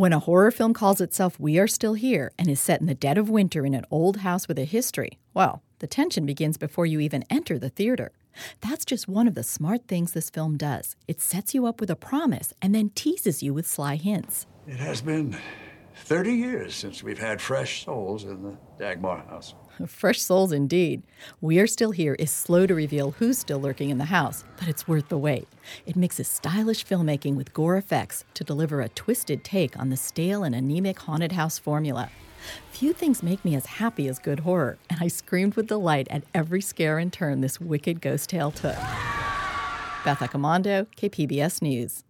When a horror film calls itself We Are Still Here and is set in the dead of winter in an old house with a history, well, the tension begins before you even enter the theater. That's just one of the smart things this film does. It sets you up with a promise and then teases you with sly hints. It has been 30 years since we've had fresh souls in the Dagmar house. Fresh souls indeed. We Are Still Here is slow to reveal who's still lurking in the house, but it's worth the wait. It mixes stylish filmmaking with gore effects to deliver a twisted take on the stale and anemic haunted house formula. Few things make me as happy as good horror, and I screamed with delight at every scare and turn this wicked ghost tale took. Beth Accomando, KPBS News.